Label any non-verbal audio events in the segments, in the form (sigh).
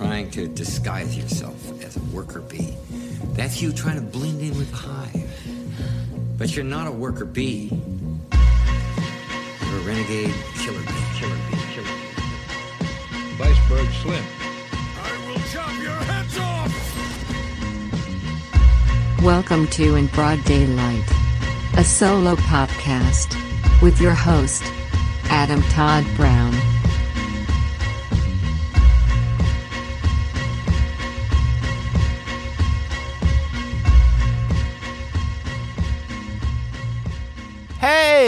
trying to disguise yourself as a worker bee. That's you trying to blend in with the hive. But you're not a worker bee. You're a renegade killer bee. Killer bee. Killer bee. Viceberg Slim. I will chop your heads off! Welcome to In Broad Daylight, a solo podcast with your host, Adam Todd Brown.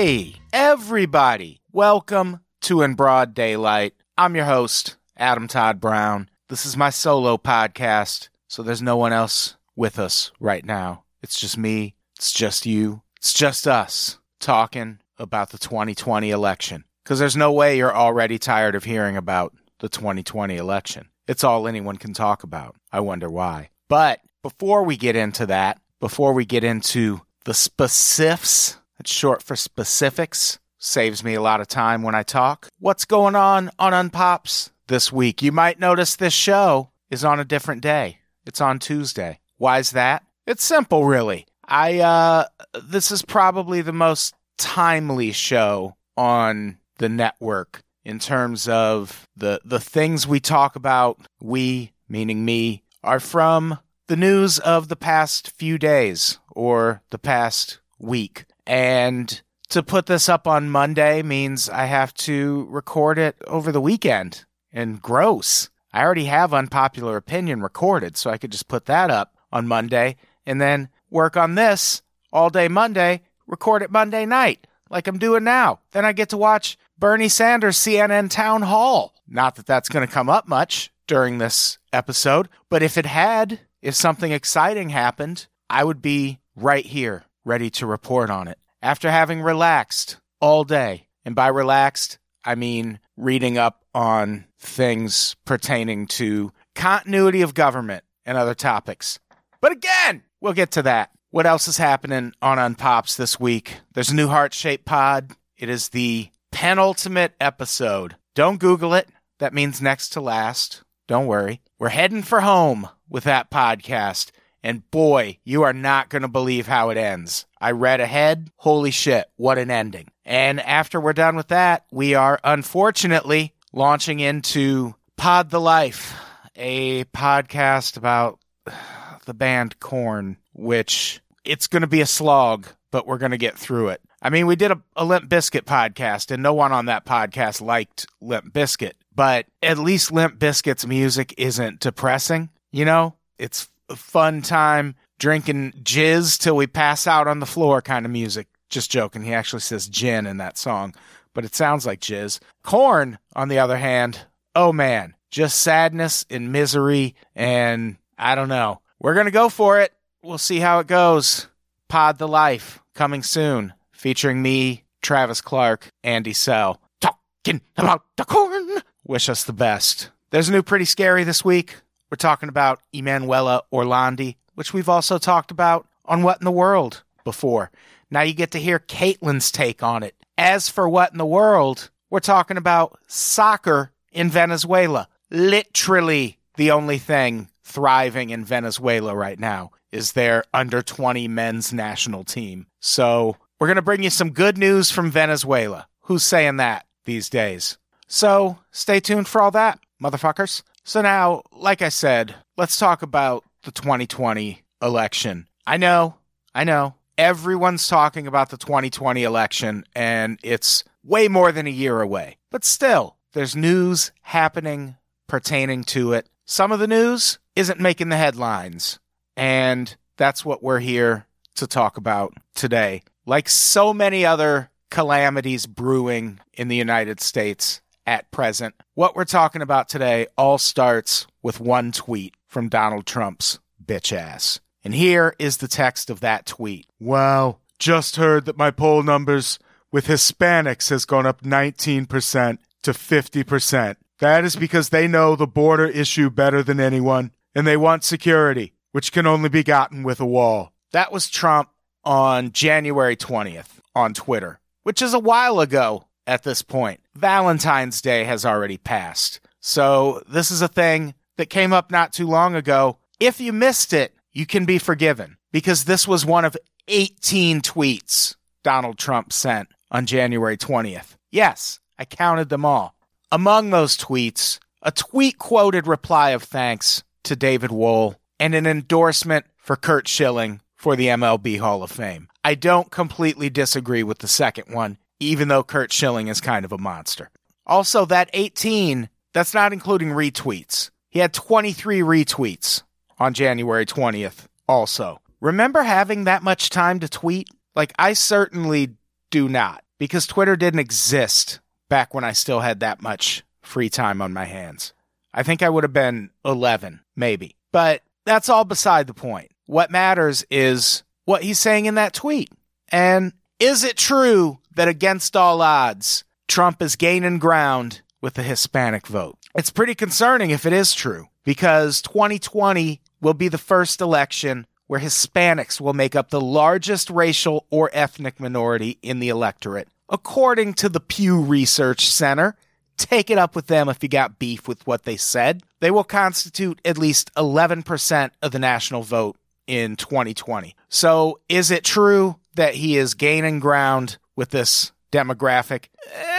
Hey, everybody. Welcome to In Broad Daylight. I'm your host, Adam Todd Brown. This is my solo podcast, so there's no one else with us right now. It's just me, it's just you, it's just us talking about the 2020 election. Because there's no way you're already tired of hearing about the 2020 election. It's all anyone can talk about. I wonder why. But before we get into that, before we get into the specifics, it's short for specifics, saves me a lot of time when I talk. What's going on on Unpops this week? You might notice this show is on a different day. It's on Tuesday. Why is that? It's simple, really. I, uh, this is probably the most timely show on the network in terms of the the things we talk about we meaning me are from the news of the past few days or the past week and to put this up on Monday means I have to record it over the weekend. And gross. I already have unpopular opinion recorded so I could just put that up on Monday and then work on this all day Monday record it Monday night like I'm doing now. Then I get to watch Bernie Sanders CNN town hall. Not that that's going to come up much during this episode, but if it had, if something exciting happened, I would be right here, ready to report on it. After having relaxed all day, and by relaxed, I mean reading up on things pertaining to continuity of government and other topics. But again, we'll get to that. What else is happening on Unpops this week? There's a new heart shaped pod. It is the penultimate episode. Don't Google it. That means next to last. Don't worry. We're heading for home with that podcast. And boy, you are not going to believe how it ends. I read ahead. Holy shit, what an ending. And after we're done with that, we are unfortunately launching into Pod the Life, a podcast about the band Korn, which it's going to be a slog, but we're going to get through it. I mean, we did a, a Limp Bizkit podcast, and no one on that podcast liked Limp Bizkit, but at least Limp Bizkit's music isn't depressing. You know, it's fun time drinking jizz till we pass out on the floor kind of music. Just joking. He actually says gin in that song, but it sounds like jizz. Korn, on the other hand, oh man, just sadness and misery, and I don't know. We're going to go for it. We'll see how it goes. Pod the Life, coming soon featuring me, Travis Clark, Andy Sell. Talking about the Korn. Wish us the best. There's a new Pretty Scary this week. We're talking about Emanuela Orlandi, which we've also talked about on What in the World before. Now you get to hear Caitlin's take on it. As for What in the World, we're talking about soccer in Venezuela. Literally the only thing thriving in Venezuela right now is their under 20 men's national team. So we're going to bring you some good news from Venezuela. Who's saying that these days? So stay tuned for all that, motherfuckers. So now, like I said, let's talk about the 2020 election. I know, I know, everyone's talking about the 2020 election, and it's way more than a year away. But still, there's news happening pertaining to it. Some of the news isn't making the headlines, and that's what we're here to talk about today like so many other calamities brewing in the United States at present, what we're talking about today all starts with one tweet from Donald Trump's bitch ass. And here is the text of that tweet. Wow, just heard that my poll numbers with Hispanics has gone up 19% to 50%. That is because they know the border issue better than anyone, and they want security, which can only be gotten with a wall. That was Trump on January 20th on Twitter, which is a while ago at this point. Valentine's Day has already passed. So this is a thing that came up not too long ago, if you missed it, you can be forgiven because this was one of 18 tweets Donald Trump sent on January 20th. Yes, I counted them all. Among those tweets, a tweet quoted reply of thanks to David Wohl and an endorsement for Curt Schilling for the MLB Hall of Fame. I don't completely disagree with the second one, even though Curt Schilling is kind of a monster. Also, that 18, that's not including retweets. He had 23 retweets on January 20th, also. Remember having that much time to tweet? Like, I certainly do not, because Twitter didn't exist back when I still had that much free time on my hands. I think I would have been 11, maybe. But that's all beside the point. What matters is what he's saying in that tweet. And is it true that against all odds, Trump is gaining ground with the Hispanic vote? It's pretty concerning if it is true, because 2020 will be the first election where Hispanics will make up the largest racial or ethnic minority in the electorate. According to the Pew Research Center, take it up with them if you got beef with what they said. They will constitute at least 11% of the national vote in 2020. So, is it true that he is gaining ground with this demographic?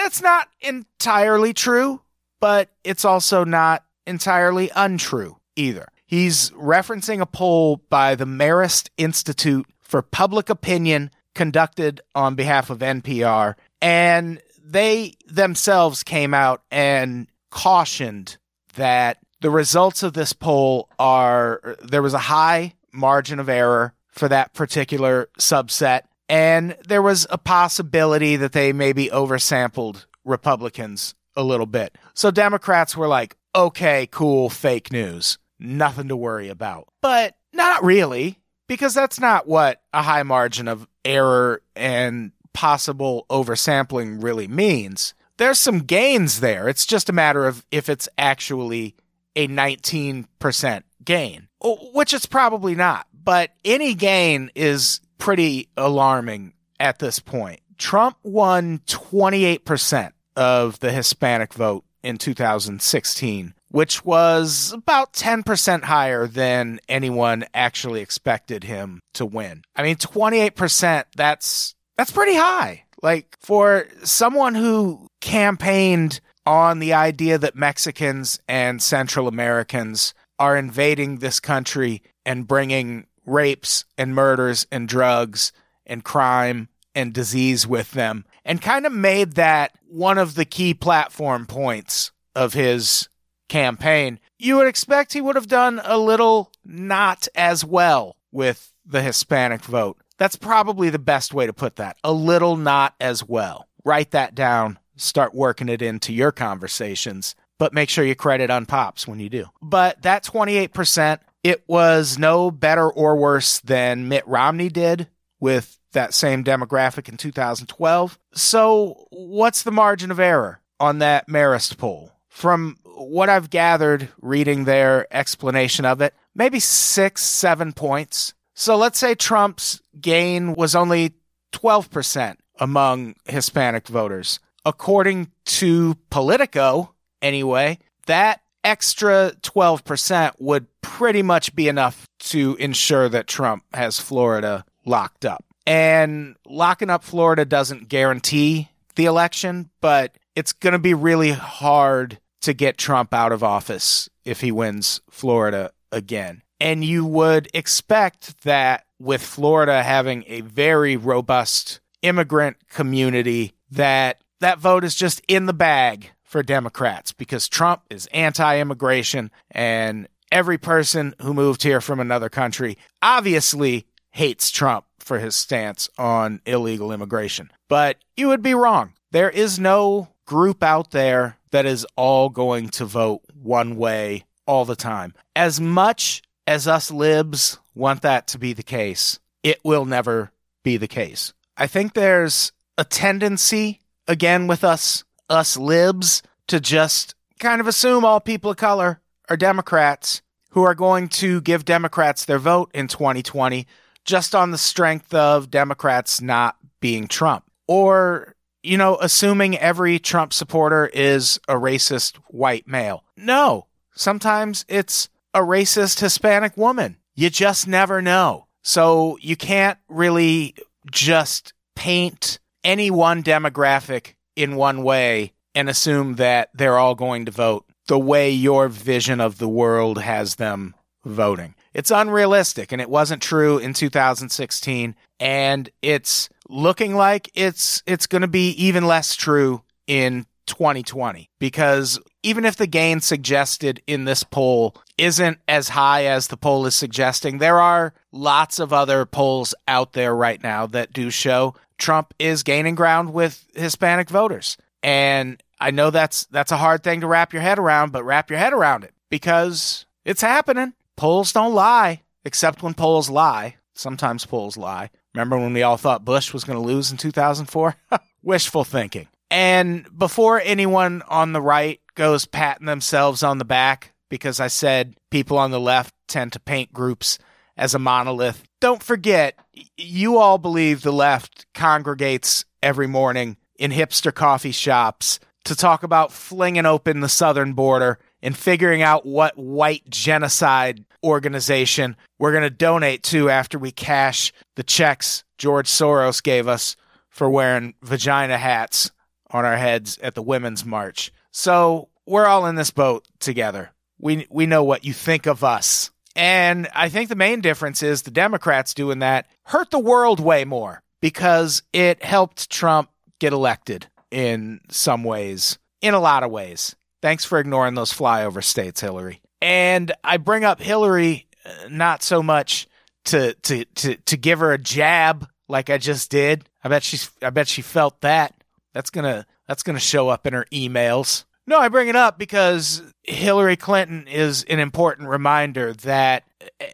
It's not entirely true, but it's also not entirely untrue either. He's referencing a poll by the Marist Institute for Public Opinion conducted on behalf of NPR, and they themselves came out and cautioned that the results of this poll are there was a high margin of error for that particular subset, and there was a possibility that they maybe oversampled Republicans a little bit. So Democrats were like, okay, cool, fake news, nothing to worry about. But not really, because that's not what a high margin of error and possible oversampling really means. There's some gains there. It's just a matter of if it's actually a 19% gain, which it's probably not. But any gain is pretty alarming at this point. Trump won 28% of the Hispanic vote in 2016, which was about 10% higher than anyone actually expected him to win. I mean, 28%, that's that's pretty high. Like for someone who campaigned on the idea that Mexicans and Central Americans are invading this country and bringing rapes and murders and drugs and crime and disease with them and kind of made that one of the key platform points of his campaign. You would expect he would have done a little not as well with the Hispanic vote. That's probably the best way to put that. A little not as well. Write that down, start working it into your conversations, but make sure you credit Unpops when you do. But that 28%, it was no better or worse than Mitt Romney did with that same demographic in 2012. So, what's the margin of error on that Marist poll? From what I've gathered reading their explanation of it, maybe six, seven points. So let's say Trump's gain was only 12% among Hispanic voters. According to Politico, anyway, that extra 12% would pretty much be enough to ensure that Trump has Florida locked up. And locking up Florida doesn't guarantee the election, but it's going to be really hard to get Trump out of office if he wins Florida again. And you would expect that with Florida having a very robust immigrant community that that vote is just in the bag for Democrats because Trump is anti-immigration and every person who moved here from another country obviously hates Trump for his stance on illegal immigration. But you would be wrong. There is no group out there that is all going to vote one way all the time. As much as us libs want that to be the case, it will never be the case. I think there's a tendency, again, with us, us libs, to just kind of assume all people of color are Democrats who are going to give Democrats their vote in 2020 just on the strength of Democrats not being Trump. Or, you know, assuming every Trump supporter is a racist white male. No, sometimes it's a racist Hispanic woman. You just never know. So you can't really just paint any one demographic in one way and assume that they're all going to vote the way your vision of the world has them voting. It's unrealistic, and it wasn't true in 2016, and it's looking like it's it's going to be even less true in 2020 because even if the gain suggested in this poll isn't as high as the poll is suggesting, there are lots of other polls out there right now that do show Trump is gaining ground with Hispanic voters. And I know that's that's a hard thing to wrap your head around, but wrap your head around it because it's happening. Polls don't lie, except when polls lie. Sometimes polls lie. Remember when we all thought Bush was going to lose in 2004? (laughs) Wishful thinking. And before anyone on the right goes patting themselves on the back because I said people on the left tend to paint groups as a monolith, don't forget you all believe the left congregates every morning in hipster coffee shops to talk about flinging open the southern border and figuring out what white genocide organization we're going to donate to after we cash the checks George Soros gave us for wearing vagina hats on our heads at the Women's March. So we're all in this boat together. We, we know what you think of us. And I think the main difference is the Democrats doing that hurt the world way more because it helped Trump get elected in some ways, in a lot of ways. Thanks for ignoring those flyover states, Hillary. And I bring up Hillary uh, not so much to to to to give her a jab like I just did. I bet she's I bet she felt that. That's gonna that's gonna show up in her emails. No, I bring it up because Hillary Clinton is an important reminder that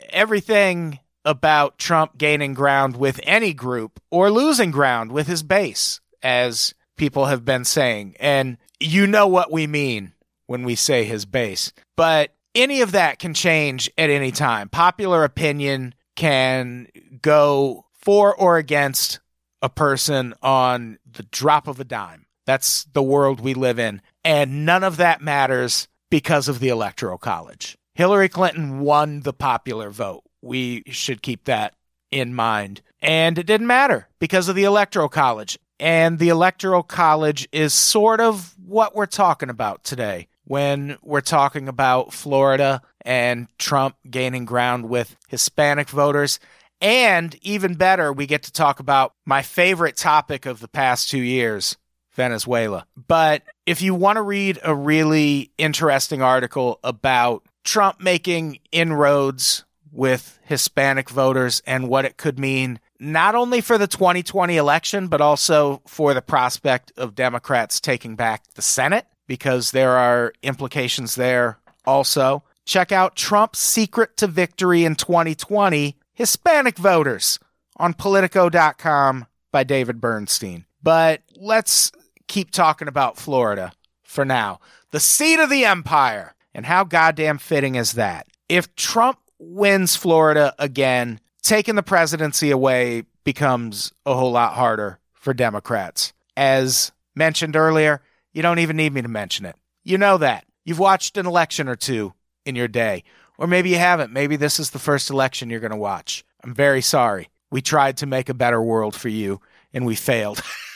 everything about Trump gaining ground with any group or losing ground with his base, as people have been saying. And you know what we mean when we say his base. But any of that can change at any time. Popular opinion can go for or against a person on the drop of a dime. That's the world we live in. And none of that matters because of the Electoral College. Hillary Clinton won the popular vote. We should keep that in mind. And it didn't matter because of the Electoral College. And the Electoral College is sort of what we're talking about today when we're talking about Florida and Trump gaining ground with Hispanic voters. And even better, we get to talk about my favorite topic of the past two years Venezuela. But if you want to read a really interesting article about Trump making inroads with Hispanic voters and what it could mean not only for the 2020 election, but also for the prospect of Democrats taking back the Senate because there are implications there also. Check out Trump's secret to victory in 2020 Hispanic voters on Politico.com by David Bernstein. But let's keep talking about Florida for now. The seat of the empire. And how goddamn fitting is that? If Trump wins Florida again, taking the presidency away becomes a whole lot harder for Democrats. As mentioned earlier, you don't even need me to mention it. You know that. You've watched an election or two in your day. Or maybe you haven't. Maybe this is the first election you're going to watch. I'm very sorry. We tried to make a better world for you and we failed. (laughs)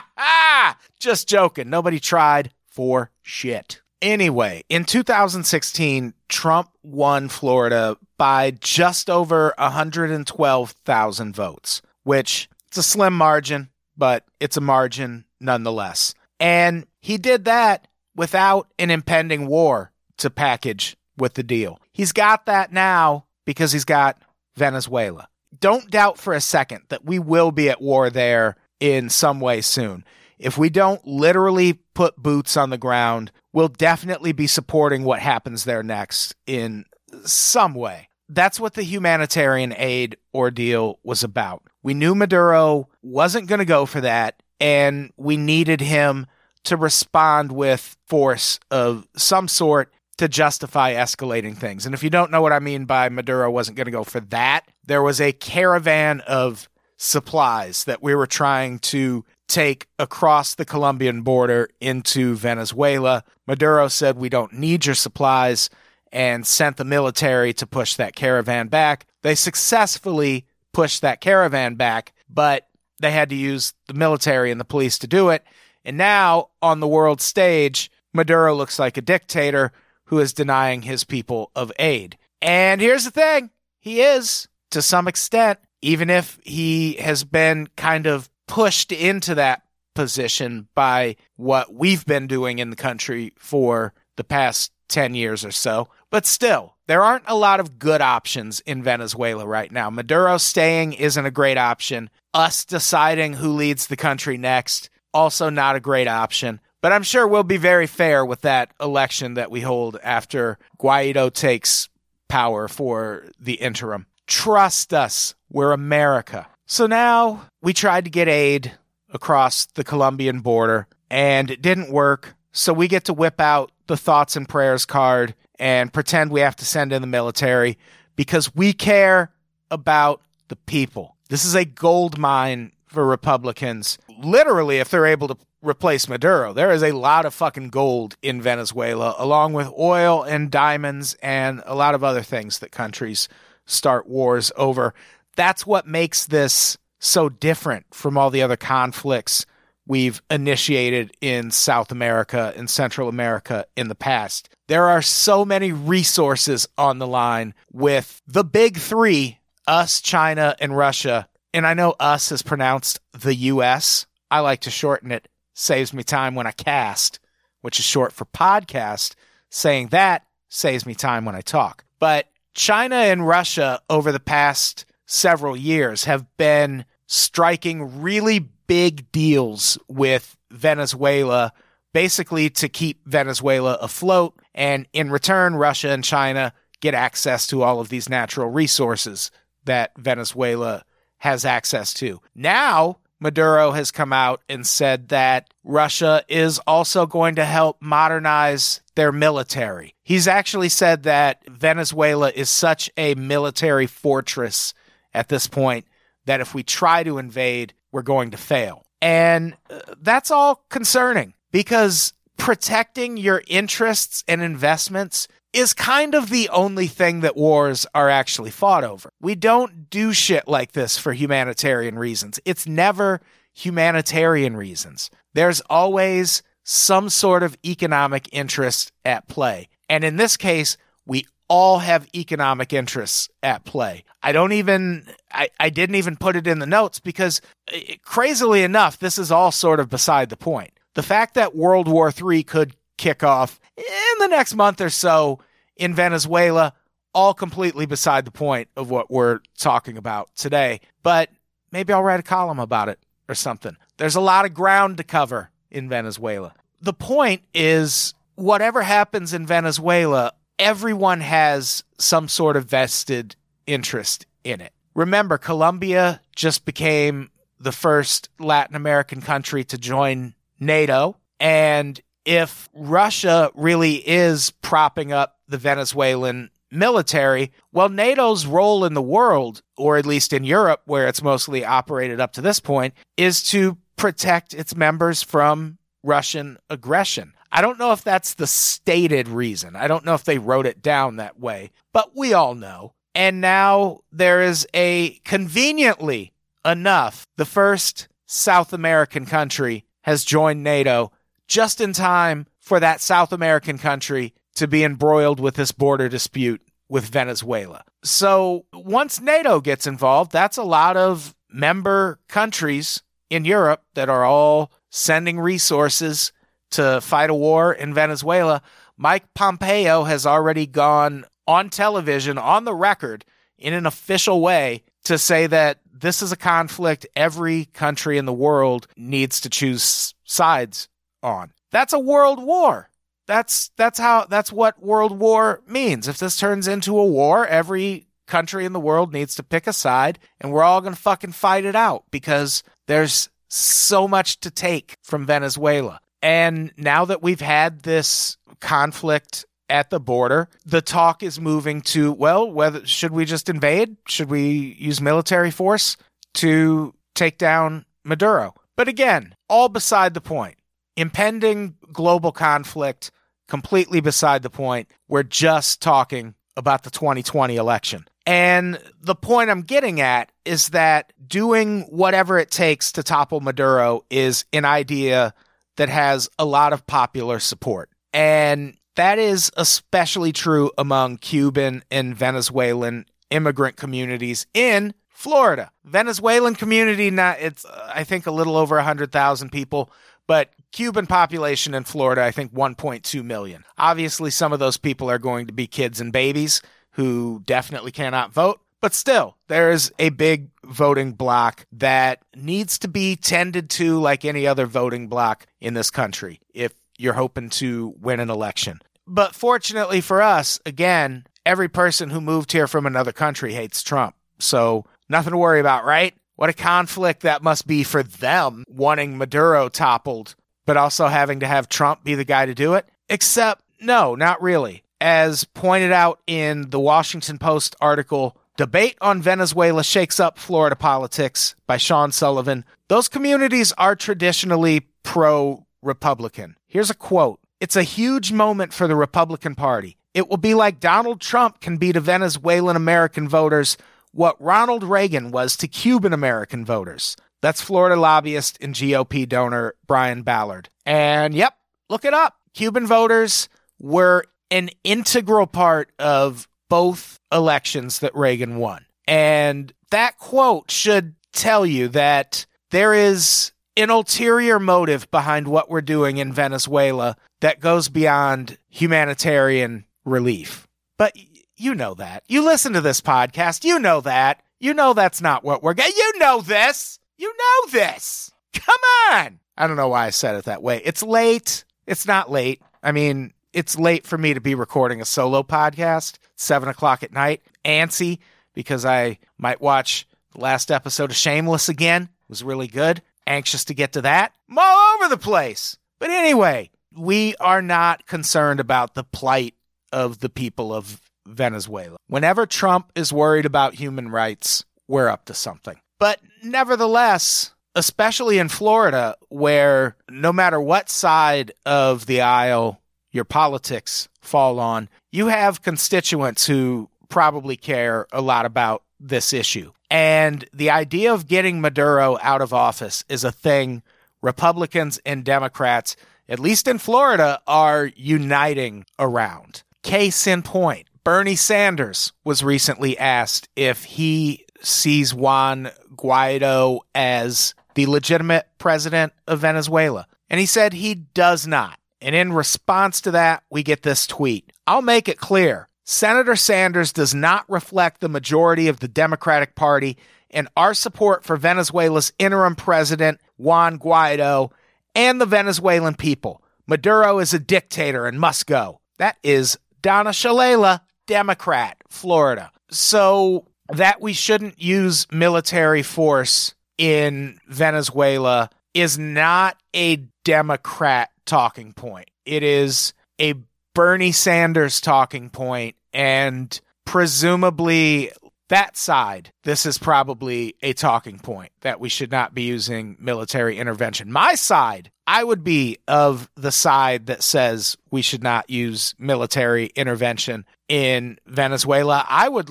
(laughs) Just joking. Nobody tried for shit. Anyway, in 2016, Trump won Florida by just over 112,000 votes, which it's a slim margin, but it's a margin nonetheless. And he did that without an impending war to package with the deal. He's got that now because he's got Venezuela. Don't doubt for a second that we will be at war there in some way soon. If we don't literally put boots on the ground, we'll definitely be supporting what happens there next in some way. That's what the humanitarian aid ordeal was about. We knew Maduro wasn't going to go for that, and we needed him to respond with force of some sort to justify escalating things. And if you don't know what I mean by Maduro wasn't going to go for that, there was a caravan of supplies that we were trying to take across the Colombian border into Venezuela. Maduro said, We don't need your supplies, and sent the military to push that caravan back. They successfully pushed that caravan back, but they had to use the military and the police to do it. And now, on the world stage, Maduro looks like a dictator who is denying his people of aid. And here's the thing he is, to some extent, even if he has been kind of pushed into that position by what we've been doing in the country for the past 10 years or so. But still, there aren't a lot of good options in Venezuela right now. Maduro staying isn't a great option. Us deciding who leads the country next, also not a great option. But I'm sure we'll be very fair with that election that we hold after Guaido takes power for the interim. Trust us, we're America. So now we tried to get aid across the Colombian border and it didn't work. So we get to whip out the thoughts and prayers card and pretend we have to send in the military because we care about the people. This is a gold mine for Republicans. Literally, if they're able to replace Maduro, there is a lot of fucking gold in Venezuela, along with oil and diamonds and a lot of other things that countries start wars over. That's what makes this so different from all the other conflicts we've initiated in South America and Central America in the past. There are so many resources on the line with the big three us, China, and Russia. And I know us is pronounced the US. I like to shorten it, saves me time when I cast, which is short for podcast. Saying that saves me time when I talk. But China and Russia over the past several years have been striking really big deals with Venezuela, basically to keep Venezuela afloat. And in return, Russia and China get access to all of these natural resources that Venezuela has access to. Now, Maduro has come out and said that Russia is also going to help modernize their military. He's actually said that Venezuela is such a military fortress at this point that if we try to invade, we're going to fail. And uh, that's all concerning because protecting your interests and investments is kind of the only thing that wars are actually fought over. We don't do shit like this for humanitarian reasons. It's never humanitarian reasons. There's always some sort of economic interest at play. And in this case, we all have economic interests at play. I don't even, I, I didn't even put it in the notes because eh, crazily enough, this is all sort of beside the point. The fact that World War III could kick off in the next month or so in Venezuela, all completely beside the point of what we're talking about today. But maybe I'll write a column about it or something. There's a lot of ground to cover in Venezuela. The point is, whatever happens in Venezuela, everyone has some sort of vested interest in it. Remember, Colombia just became the first Latin American country to join NATO. And if Russia really is propping up the Venezuelan military, well, NATO's role in the world, or at least in Europe, where it's mostly operated up to this point, is to protect its members from Russian aggression. I don't know if that's the stated reason. I don't know if they wrote it down that way, but we all know. And now there is a conveniently enough, the first South American country has joined NATO just in time for that South American country to be embroiled with this border dispute with Venezuela. So once NATO gets involved, that's a lot of member countries in Europe that are all sending resources to fight a war in Venezuela. Mike Pompeo has already gone on television, on the record, in an official way to say that this is a conflict every country in the world needs to choose sides on. That's a world war. That's that's how that's what world war means. If this turns into a war, every country in the world needs to pick a side and we're all going to fucking fight it out because there's so much to take from Venezuela. And now that we've had this conflict at the border, the talk is moving to well, whether should we just invade? Should we use military force to take down Maduro? But again, all beside the point. Impending global conflict, completely beside the point. We're just talking about the 2020 election. And the point I'm getting at is that doing whatever it takes to topple Maduro is an idea that has a lot of popular support. And that is especially true among Cuban and Venezuelan immigrant communities in Florida. Venezuelan community, not it's uh, I think a little over 100,000 people, but Cuban population in Florida, I think 1.2 million. Obviously, some of those people are going to be kids and babies who definitely cannot vote. But still, there's a big voting block that needs to be tended to like any other voting block in this country if you're hoping to win an election. But fortunately for us, again, every person who moved here from another country hates Trump. So nothing to worry about, right? What a conflict that must be for them wanting Maduro toppled, but also having to have Trump be the guy to do it. Except, no, not really. As pointed out in the Washington Post article, Debate on Venezuela Shakes Up Florida Politics by Sean Sullivan, those communities are traditionally pro Republican. Here's a quote It's a huge moment for the Republican Party. It will be like Donald Trump can be to Venezuelan American voters what Ronald Reagan was to Cuban American voters. That's Florida lobbyist and GOP donor Brian Ballard. And yep, look it up. Cuban voters were an integral part of both elections that Reagan won. And that quote should tell you that there is an ulterior motive behind what we're doing in Venezuela that goes beyond humanitarian relief. But you know that. You listen to this podcast. You know that. You know that's not what we're getting. You know this. You know this. Come on. I don't know why I said it that way. It's late. It's not late. I mean, it's late for me to be recording a solo podcast, seven o'clock at night. Antsy because I might watch the last episode of Shameless again. It was really good. Anxious to get to that. I'm all over the place. But anyway, we are not concerned about the plight of the people of Venezuela. Whenever Trump is worried about human rights, we're up to something. But nevertheless, especially in Florida, where no matter what side of the aisle your politics fall on, you have constituents who probably care a lot about this issue. And the idea of getting Maduro out of office is a thing Republicans and Democrats, at least in Florida, are uniting around. Case in point, Bernie Sanders was recently asked if he sees Juan Guaido as the legitimate president of Venezuela. And he said he does not. And in response to that, we get this tweet. I'll make it clear. Senator Sanders does not reflect the majority of the Democratic Party, and our support for Venezuela's interim president, Juan Guaido, and the Venezuelan people. Maduro is a dictator and must go. That is Donna Shalala, Democrat, Florida. So that we shouldn't use military force in Venezuela is not a Democrat talking point. It is a Bernie Sanders talking point, and presumably that side, this is probably a talking point that we should not be using military intervention. My side, I would be of the side that says we should not use military intervention in Venezuela. I would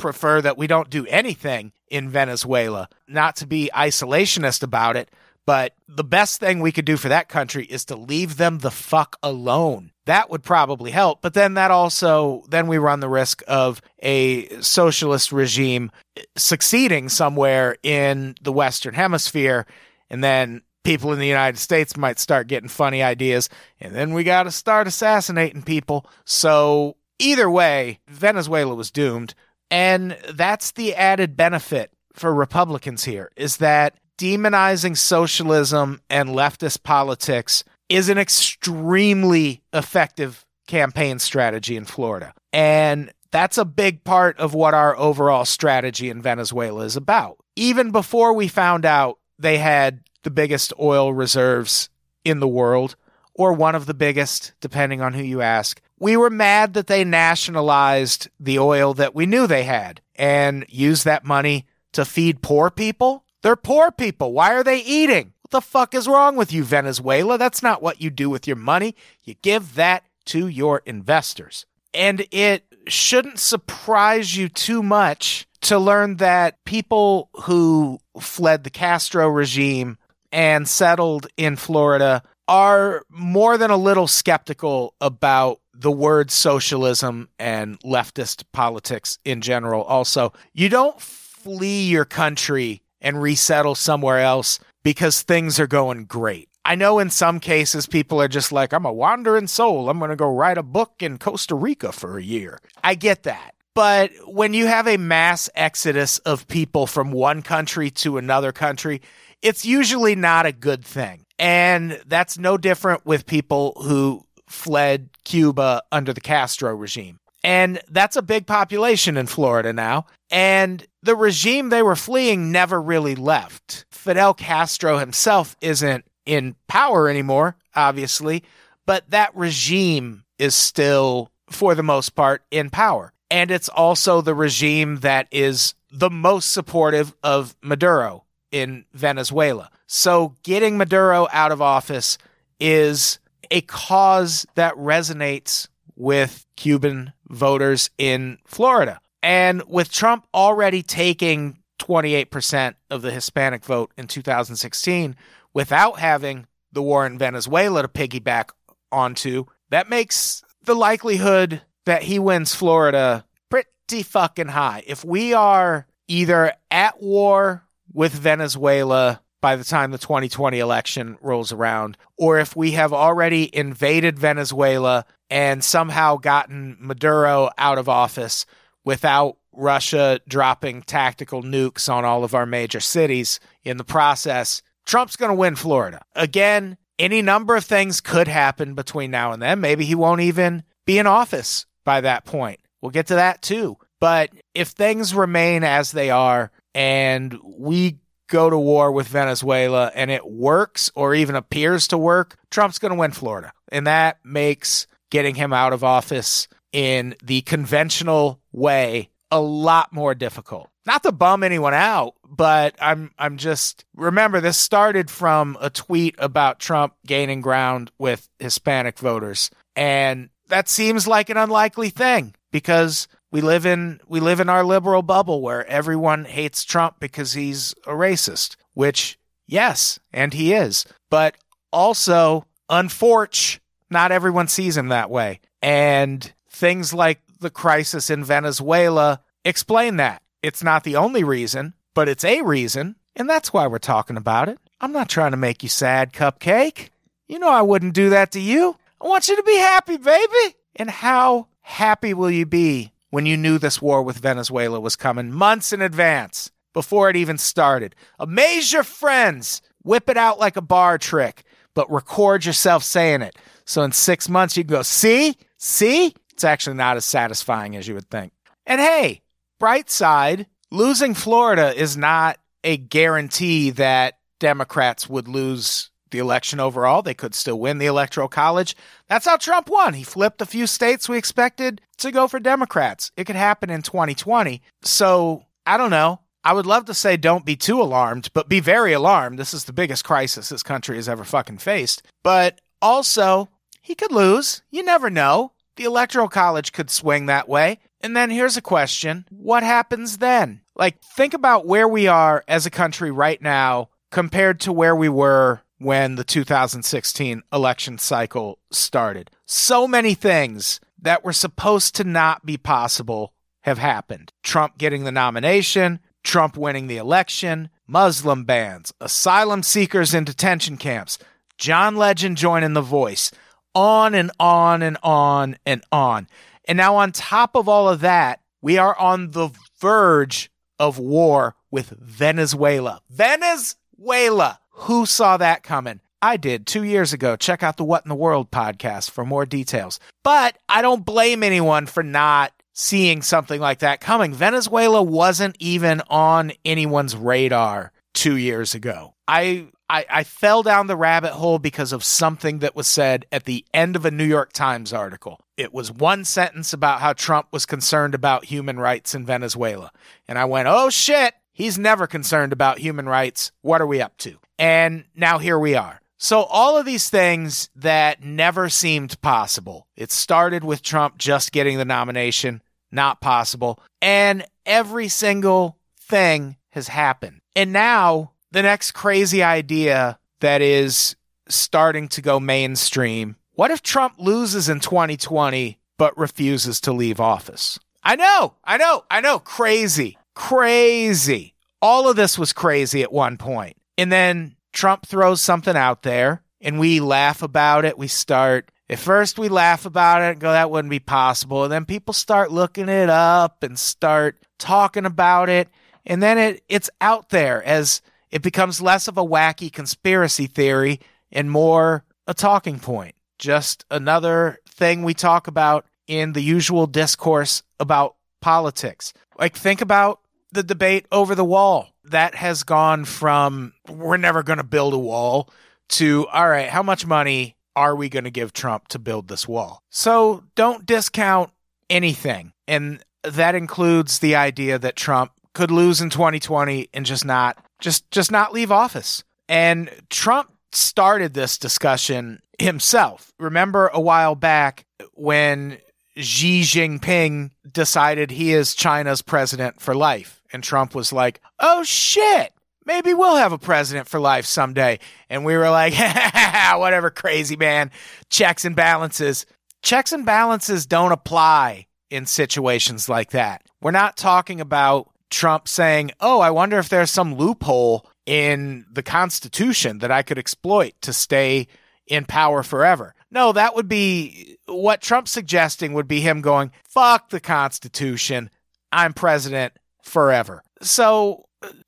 prefer that we don't do anything in Venezuela, not to be isolationist about it, but the best thing we could do for that country is to leave them the fuck alone. That would probably help. But then that also, then we run the risk of a socialist regime succeeding somewhere in the Western Hemisphere. And then people in the United States might start getting funny ideas. And then we got to start assassinating people. So either way, Venezuela was doomed. And that's the added benefit for Republicans here is that demonizing socialism and leftist politics is an extremely effective campaign strategy in Florida. And that's a big part of what our overall strategy in Venezuela is about. Even before we found out they had the biggest oil reserves in the world, or one of the biggest, depending on who you ask, we were mad that they nationalized the oil that we knew they had and used that money to feed poor people they're poor people. Why are they eating? What the fuck is wrong with you, Venezuela? That's not what you do with your money. You give that to your investors. And it shouldn't surprise you too much to learn that people who fled the Castro regime and settled in Florida are more than a little skeptical about the word socialism and leftist politics in general. Also, you don't flee your country and resettle somewhere else because things are going great. I know in some cases people are just like, I'm a wandering soul. I'm going to go write a book in Costa Rica for a year. I get that. But when you have a mass exodus of people from one country to another country, it's usually not a good thing. And that's no different with people who fled Cuba under the Castro regime. And that's a big population in Florida now. And the regime they were fleeing never really left. Fidel Castro himself isn't in power anymore, obviously, but that regime is still, for the most part, in power. And it's also the regime that is the most supportive of Maduro in Venezuela. So getting Maduro out of office is a cause that resonates with Cuban voters in Florida. And with Trump already taking 28% of the Hispanic vote in 2016 without having the war in Venezuela to piggyback onto, that makes the likelihood that he wins Florida pretty fucking high. If we are either at war with Venezuela by the time the 2020 election rolls around, or if we have already invaded Venezuela and somehow gotten Maduro out of office without Russia dropping tactical nukes on all of our major cities in the process, Trump's going to win Florida. Again, any number of things could happen between now and then. Maybe he won't even be in office by that point. We'll get to that too. But if things remain as they are and we go to war with Venezuela and it works or even appears to work, Trump's going to win Florida. And that makes getting him out of office in the conventional way a lot more difficult. Not to bum anyone out, but I'm I'm just remember this started from a tweet about Trump gaining ground with Hispanic voters. And that seems like an unlikely thing because we live in we live in our liberal bubble where everyone hates Trump because he's a racist, which yes, and he is. But also, unfortunately, not everyone sees him that way. And things like the crisis in Venezuela explain that. It's not the only reason, but it's a reason, and that's why we're talking about it. I'm not trying to make you sad, Cupcake. You know I wouldn't do that to you. I want you to be happy, baby. And how happy will you be when you knew this war with Venezuela was coming months in advance before it even started? Amaze your friends. Whip it out like a bar trick, but record yourself saying it. So in six months, you can go, see, see? It's actually not as satisfying as you would think. And hey, bright side, losing Florida is not a guarantee that Democrats would lose the election overall. They could still win the Electoral College. That's how Trump won. He flipped a few states we expected to go for Democrats. It could happen in 2020. So I don't know. I would love to say don't be too alarmed, but be very alarmed. This is the biggest crisis this country has ever fucking faced. But also, he could lose. You never know. The Electoral College could swing that way. And then here's a question What happens then? Like, think about where we are as a country right now compared to where we were when the 2016 election cycle started. So many things that were supposed to not be possible have happened. Trump getting the nomination, Trump winning the election, Muslim bans, asylum seekers in detention camps, John Legend joining The Voice, on and on and on and on. And now, on top of all of that, we are on the verge of war with Venezuela. Venezuela. Who saw that coming? I did two years ago. Check out the What in the World podcast for more details. But I don't blame anyone for not seeing something like that coming. Venezuela wasn't even on anyone's radar two years ago. I, I, I fell down the rabbit hole because of something that was said at the end of a New York Times article. It was one sentence about how Trump was concerned about human rights in Venezuela. And I went, oh shit, He's never concerned about human rights. What are we up to? And now here we are. So, all of these things that never seemed possible. It started with Trump just getting the nomination, not possible. And every single thing has happened. And now, the next crazy idea that is starting to go mainstream what if Trump loses in 2020 but refuses to leave office? I know, I know, I know. Crazy, crazy. All of this was crazy at one point. And then Trump throws something out there and we laugh about it. We start, at first, we laugh about it and go, that wouldn't be possible. And then people start looking it up and start talking about it. And then it, it's out there as it becomes less of a wacky conspiracy theory and more a talking point. Just another thing we talk about in the usual discourse about politics. Like, think about the debate over the wall. That has gone from we're never going to build a wall to all right, how much money are we going to give Trump to build this wall? So don't discount anything. And that includes the idea that Trump could lose in 2020 and just not just just not leave office. And Trump started this discussion himself. Remember a while back when Xi Jinping decided he is China's president for life. And Trump was like, oh shit, maybe we'll have a president for life someday. And we were like, (laughs) whatever, crazy man. Checks and balances. Checks and balances don't apply in situations like that. We're not talking about Trump saying, oh, I wonder if there's some loophole in the Constitution that I could exploit to stay in power forever. No, that would be what Trump's suggesting would be him going, fuck the Constitution. I'm president forever. So,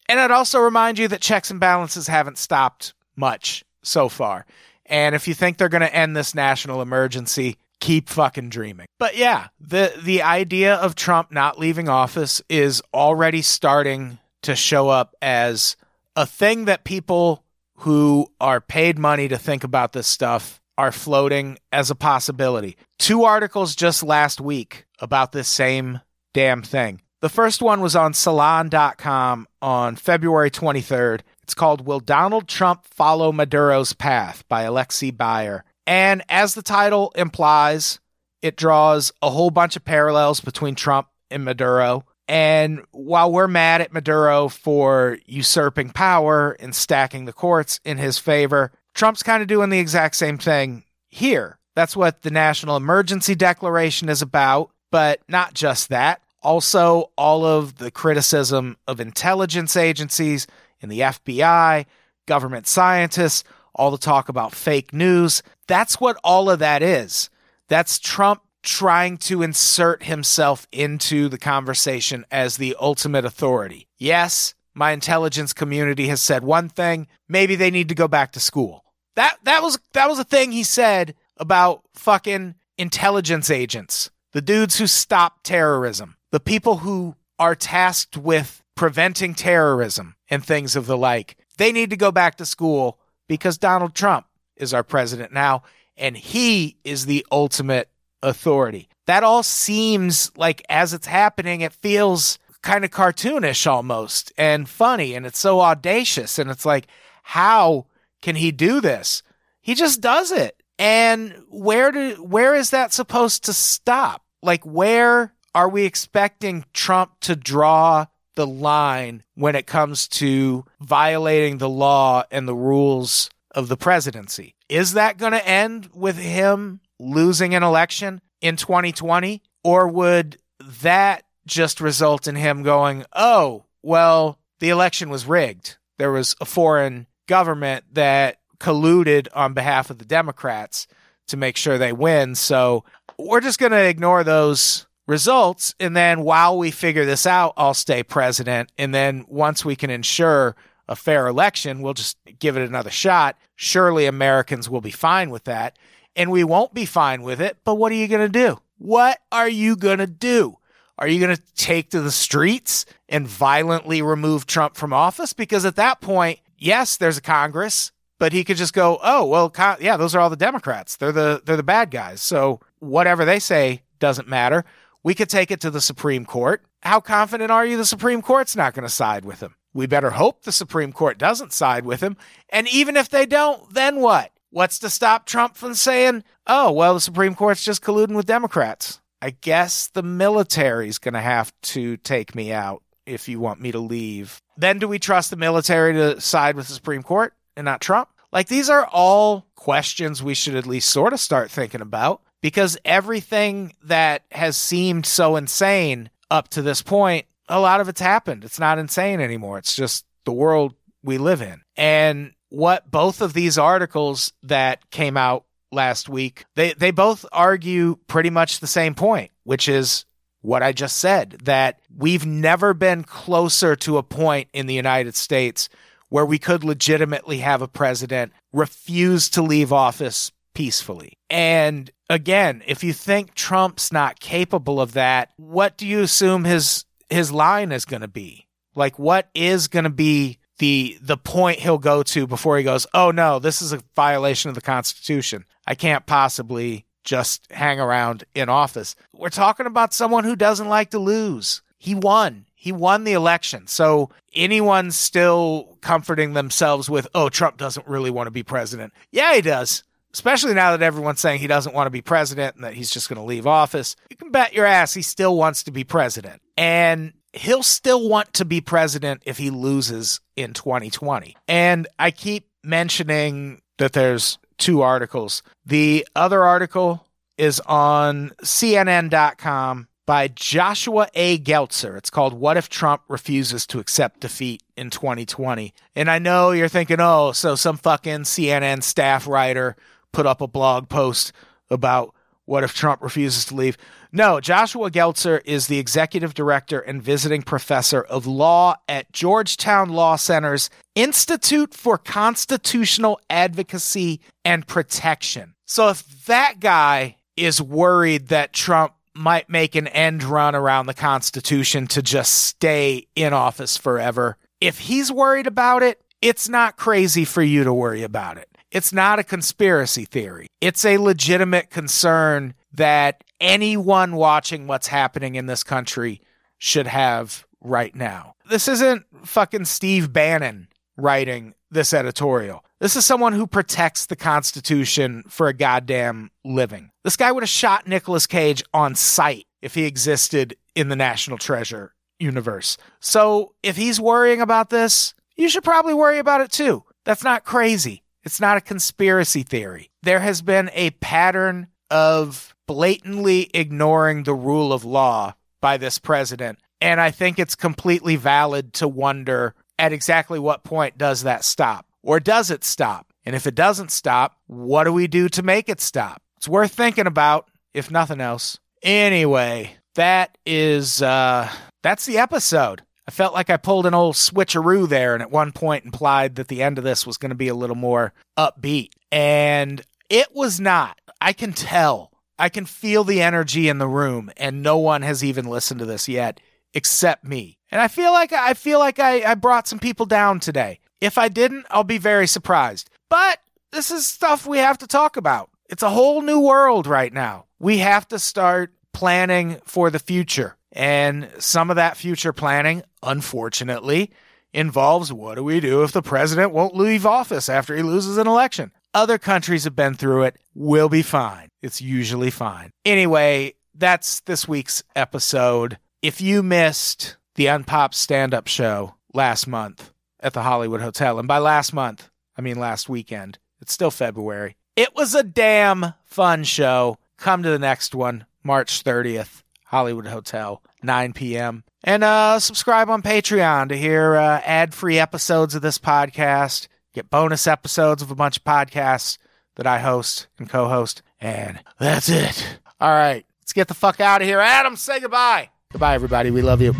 and I'd also remind you that checks and balances haven't stopped much so far. And if you think they're going to end this national emergency, keep fucking dreaming. But yeah, the the idea of Trump not leaving office is already starting to show up as a thing that people who are paid money to think about this stuff are floating as a possibility. Two articles just last week about this same damn thing. The first one was on Salon.com on February 23rd. It's called Will Donald Trump Follow Maduro's Path by Alexi Beyer. And as the title implies, it draws a whole bunch of parallels between Trump and Maduro. And while we're mad at Maduro for usurping power and stacking the courts in his favor, Trump's kind of doing the exact same thing here. That's what the National Emergency Declaration is about, but not just that. Also, all of the criticism of intelligence agencies and the FBI, government scientists, all the talk about fake news. That's what all of that is. That's Trump trying to insert himself into the conversation as the ultimate authority. Yes, my intelligence community has said one thing, maybe they need to go back to school. That that was that was a thing he said about fucking intelligence agents, the dudes who stop terrorism, the people who are tasked with preventing terrorism and things of the like. They need to go back to school because Donald Trump is our president now and he is the ultimate authority. That all seems like as it's happening, it feels kind of cartoonish almost and funny and it's so audacious. And it's like, how can he do this? He just does it. And where do where is that supposed to stop? Like where are we expecting Trump to draw the line when it comes to violating the law and the rules of the presidency? Is that going to end with him losing an election in 2020? Or would that just result in him going, oh, well, the election was rigged? There was a foreign government that colluded on behalf of the Democrats to make sure they win. So we're just going to ignore those results. And then while we figure this out, I'll stay president. And then once we can ensure a fair election, we'll just give it another shot. Surely Americans will be fine with that and we won't be fine with it. But what are you going to do? What are you going to do? Are you going to take to the streets and violently remove Trump from office? Because at that point, yes, there's a Congress, but he could just go, "Oh, well, yeah, those are all the Democrats. They're the they're the bad guys. So whatever they say doesn't matter." We could take it to the Supreme Court. How confident are you the Supreme Court's not going to side with him? We better hope the Supreme Court doesn't side with him. And even if they don't, then what? What's to stop Trump from saying, oh, well, the Supreme Court's just colluding with Democrats? I guess the military's going to have to take me out if you want me to leave. Then do we trust the military to side with the Supreme Court and not Trump? Like, these are all questions we should at least sort of start thinking about because everything that has seemed so insane up to this point, a lot of it's happened. It's not insane anymore. It's just the world we live in. And what both of these articles that came out last week, they, they both argue pretty much the same point, which is what I just said that we've never been closer to a point in the United States where we could legitimately have a president refuse to leave office peacefully. And again, if you think Trump's not capable of that, what do you assume his his line is going to be? Like what is going to be the the point he'll go to before he goes, "Oh no, this is a violation of the constitution. I can't possibly just hang around in office." We're talking about someone who doesn't like to lose. He won. He won the election. So anyone still comforting themselves with, "Oh, Trump doesn't really want to be president." Yeah, he does especially now that everyone's saying he doesn't want to be president and that he's just going to leave office, you can bet your ass he still wants to be president. And he'll still want to be president if he loses in 2020. And I keep mentioning that there's two articles. The other article is on CNN.com by Joshua A. Geltzer. It's called What If Trump Refuses to Accept Defeat in 2020? And I know you're thinking, oh, so some fucking CNN staff writer put up a blog post about what if Trump refuses to leave. No, Joshua Geltzer is the executive director and visiting professor of law at Georgetown Law Center's Institute for Constitutional Advocacy and Protection. So if that guy is worried that Trump might make an end run around the Constitution to just stay in office forever, if he's worried about it, it's not crazy for you to worry about it. It's not a conspiracy theory. It's a legitimate concern that anyone watching what's happening in this country should have right now. This isn't fucking Steve Bannon writing this editorial. This is someone who protects the Constitution for a goddamn living. This guy would have shot Nicolas Cage on sight if he existed in the National Treasure universe. So if he's worrying about this, you should probably worry about it too. That's not crazy. It's not a conspiracy theory. There has been a pattern of blatantly ignoring the rule of law by this president. And I think it's completely valid to wonder at exactly what point does that stop? Or does it stop? And if it doesn't stop, what do we do to make it stop? It's worth thinking about, if nothing else. Anyway, that is uh that's the episode. I felt like I pulled an old switcheroo there and at one point implied that the end of this was going to be a little more upbeat. And it was not. I can tell. I can feel the energy in the room and no one has even listened to this yet except me. And I feel like I feel like I, I brought some people down today. If I didn't, I'll be very surprised. But this is stuff we have to talk about. It's a whole new world right now. We have to start planning for the future. And some of that future planning, unfortunately, involves what do we do if the president won't leave office after he loses an election? Other countries have been through it. We'll be fine. It's usually fine. Anyway, that's this week's episode. If you missed the Unpop stand up show last month at the Hollywood Hotel, and by last month, I mean last weekend, it's still February. It was a damn fun show. Come to the next one, March 30th. Hollywood Hotel, 9 p.m. And uh, subscribe on Patreon to hear uh, ad free episodes of this podcast, get bonus episodes of a bunch of podcasts that I host and co host. And that's it. All right, let's get the fuck out of here. Adam, say goodbye. Goodbye, everybody. We love you.